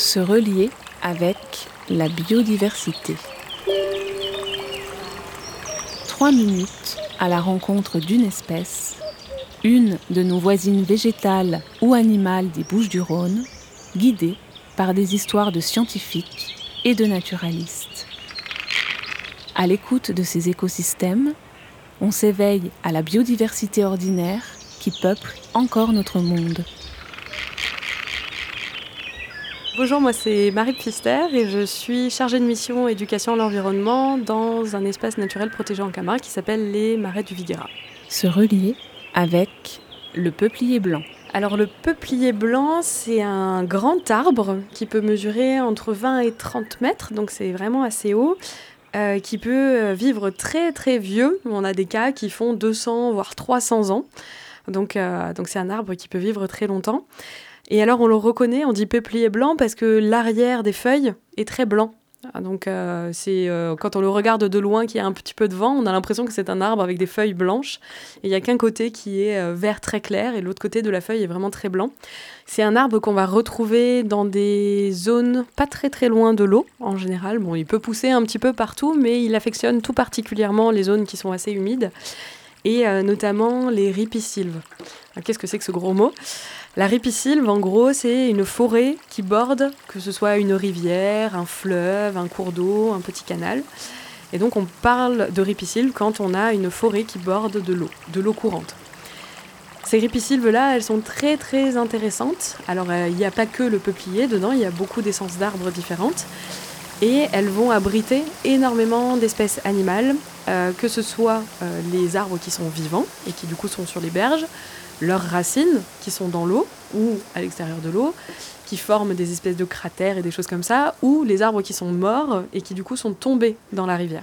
Se relier avec la biodiversité. Trois minutes à la rencontre d'une espèce, une de nos voisines végétales ou animales des Bouches-du-Rhône, guidée par des histoires de scientifiques et de naturalistes. À l'écoute de ces écosystèmes, on s'éveille à la biodiversité ordinaire qui peuple encore notre monde. Bonjour, moi c'est Marie Pfister et je suis chargée de mission éducation à l'environnement dans un espace naturel protégé en Camargue qui s'appelle les Marais du Viguera. Se relier avec le peuplier blanc. Alors le peuplier blanc, c'est un grand arbre qui peut mesurer entre 20 et 30 mètres, donc c'est vraiment assez haut. Euh, qui peut vivre très très vieux. On a des cas qui font 200 voire 300 ans. Donc euh, donc c'est un arbre qui peut vivre très longtemps. Et alors on le reconnaît, on dit peuplier blanc parce que l'arrière des feuilles est très blanc. Ah, donc euh, c'est euh, quand on le regarde de loin qu'il y a un petit peu de vent, on a l'impression que c'est un arbre avec des feuilles blanches. Il y a qu'un côté qui est euh, vert très clair et l'autre côté de la feuille est vraiment très blanc. C'est un arbre qu'on va retrouver dans des zones pas très très loin de l'eau en général. Bon, il peut pousser un petit peu partout, mais il affectionne tout particulièrement les zones qui sont assez humides et notamment les ripisylves. Qu'est-ce que c'est que ce gros mot? La ripisylve, en gros, c'est une forêt qui borde, que ce soit une rivière, un fleuve, un cours d'eau, un petit canal. Et donc on parle de ripisylve quand on a une forêt qui borde de l'eau, de l'eau courante. Ces ripisylves-là, elles sont très très intéressantes. Alors euh, il n'y a pas que le peuplier dedans, il y a beaucoup d'essences d'arbres différentes. Et elles vont abriter énormément d'espèces animales, euh, que ce soit euh, les arbres qui sont vivants et qui du coup sont sur les berges, leurs racines qui sont dans l'eau ou à l'extérieur de l'eau, qui forment des espèces de cratères et des choses comme ça, ou les arbres qui sont morts et qui du coup sont tombés dans la rivière.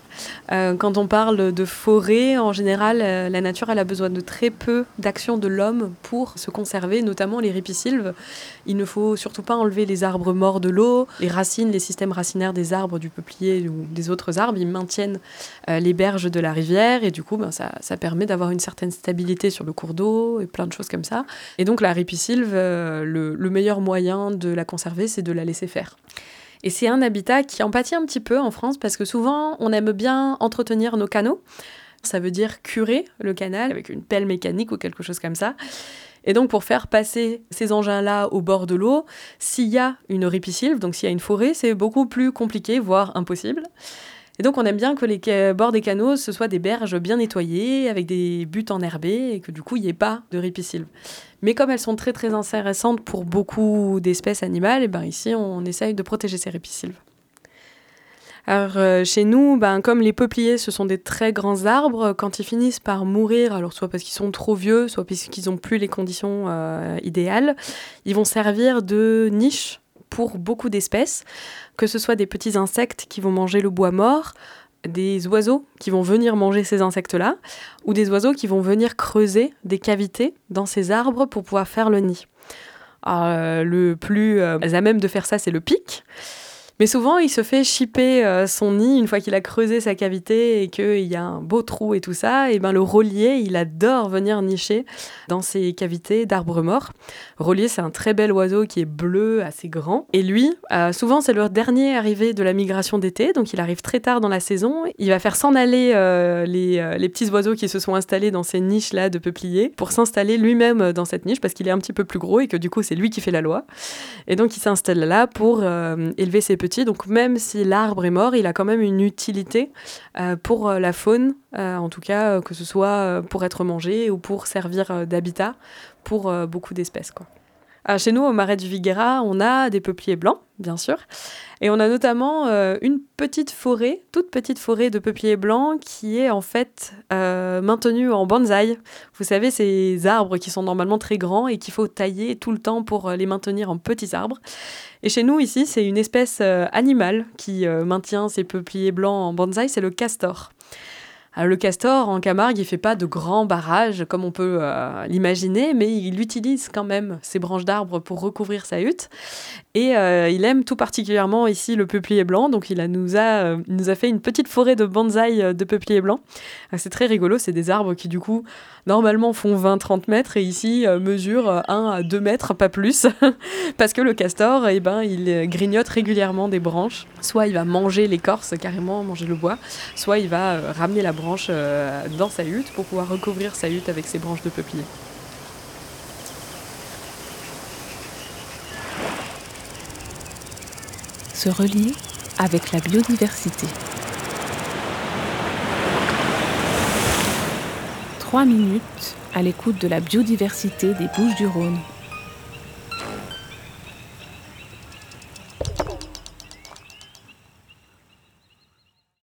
Euh, quand on parle de forêt, en général, la nature a besoin de très peu d'action de l'homme pour se conserver, notamment les ripisylves. Il ne faut surtout pas enlever les arbres morts de l'eau, les racines, les systèmes racinaires des arbres, du peuplier ou des autres arbres, ils maintiennent les berges de la rivière et du coup ben, ça, ça permet d'avoir une certaine stabilité sur le cours d'eau et plein de choses comme ça. Et donc la ripisylve, le, le meilleur moyen de la conserver, c'est de la laisser faire. Et c'est un habitat qui en pâtit un petit peu en France parce que souvent on aime bien entretenir nos canaux. Ça veut dire curer le canal avec une pelle mécanique ou quelque chose comme ça. Et donc pour faire passer ces engins-là au bord de l'eau, s'il y a une ripisylve, donc s'il y a une forêt, c'est beaucoup plus compliqué, voire impossible. Et donc on aime bien que les bords des canaux, ce soient des berges bien nettoyées, avec des buttes enherbées, et que du coup il n'y ait pas de ripisylve. Mais comme elles sont très très intéressantes pour beaucoup d'espèces animales, et eh ben ici on essaye de protéger ces ripisylves. Alors euh, chez nous, ben, comme les peupliers, ce sont des très grands arbres, quand ils finissent par mourir, alors soit parce qu'ils sont trop vieux, soit parce qu'ils n'ont plus les conditions euh, idéales, ils vont servir de niche pour beaucoup d'espèces, que ce soit des petits insectes qui vont manger le bois mort, des oiseaux qui vont venir manger ces insectes-là, ou des oiseaux qui vont venir creuser des cavités dans ces arbres pour pouvoir faire le nid. Euh, le plus euh, à même de faire ça, c'est le pic. Mais souvent, il se fait chipper euh, son nid une fois qu'il a creusé sa cavité et qu'il y a un beau trou et tout ça. Et ben le rôlier, il adore venir nicher dans ces cavités d'arbres morts. Rôlier, c'est un très bel oiseau qui est bleu, assez grand. Et lui, euh, souvent, c'est le dernier arrivé de la migration d'été, donc il arrive très tard dans la saison. Il va faire s'en aller euh, les, les, petits oiseaux qui se sont installés dans ces niches-là de peupliers pour s'installer lui-même dans cette niche parce qu'il est un petit peu plus gros et que du coup, c'est lui qui fait la loi. Et donc, il s'installe là pour élever ses petits donc même si l'arbre est mort, il a quand même une utilité euh, pour euh, la faune, euh, en tout cas que ce soit pour être mangé ou pour servir d'habitat pour beaucoup d'espèces. Ah, chez nous, au Marais du Viguera, on a des peupliers blancs, bien sûr. Et on a notamment euh, une petite forêt, toute petite forêt de peupliers blancs qui est en fait euh, maintenue en bonsaï. Vous savez, ces arbres qui sont normalement très grands et qu'il faut tailler tout le temps pour euh, les maintenir en petits arbres. Et chez nous, ici, c'est une espèce animale qui maintient ces peupliers blancs en bonsaï, c'est le castor. Le castor en Camargue, il fait pas de grands barrages comme on peut euh, l'imaginer, mais il utilise quand même ses branches d'arbres pour recouvrir sa hutte. Et euh, il aime tout particulièrement ici le peuplier blanc, donc il, nous, a, euh, nous a fait une petite forêt de bonsaï de peuplier blanc. C'est très rigolo, c'est des arbres qui du coup normalement font 20-30 mètres et ici mesurent 1 à 2 mètres, pas plus, parce que le castor, eh ben, il grignote régulièrement des branches. Soit il va manger l'écorce, carrément manger le bois, soit il va ramener la branche euh, dans sa hutte pour pouvoir recouvrir sa hutte avec ses branches de peuplier. Se relier avec la biodiversité. Trois minutes à l'écoute de la biodiversité des Bouches du Rhône.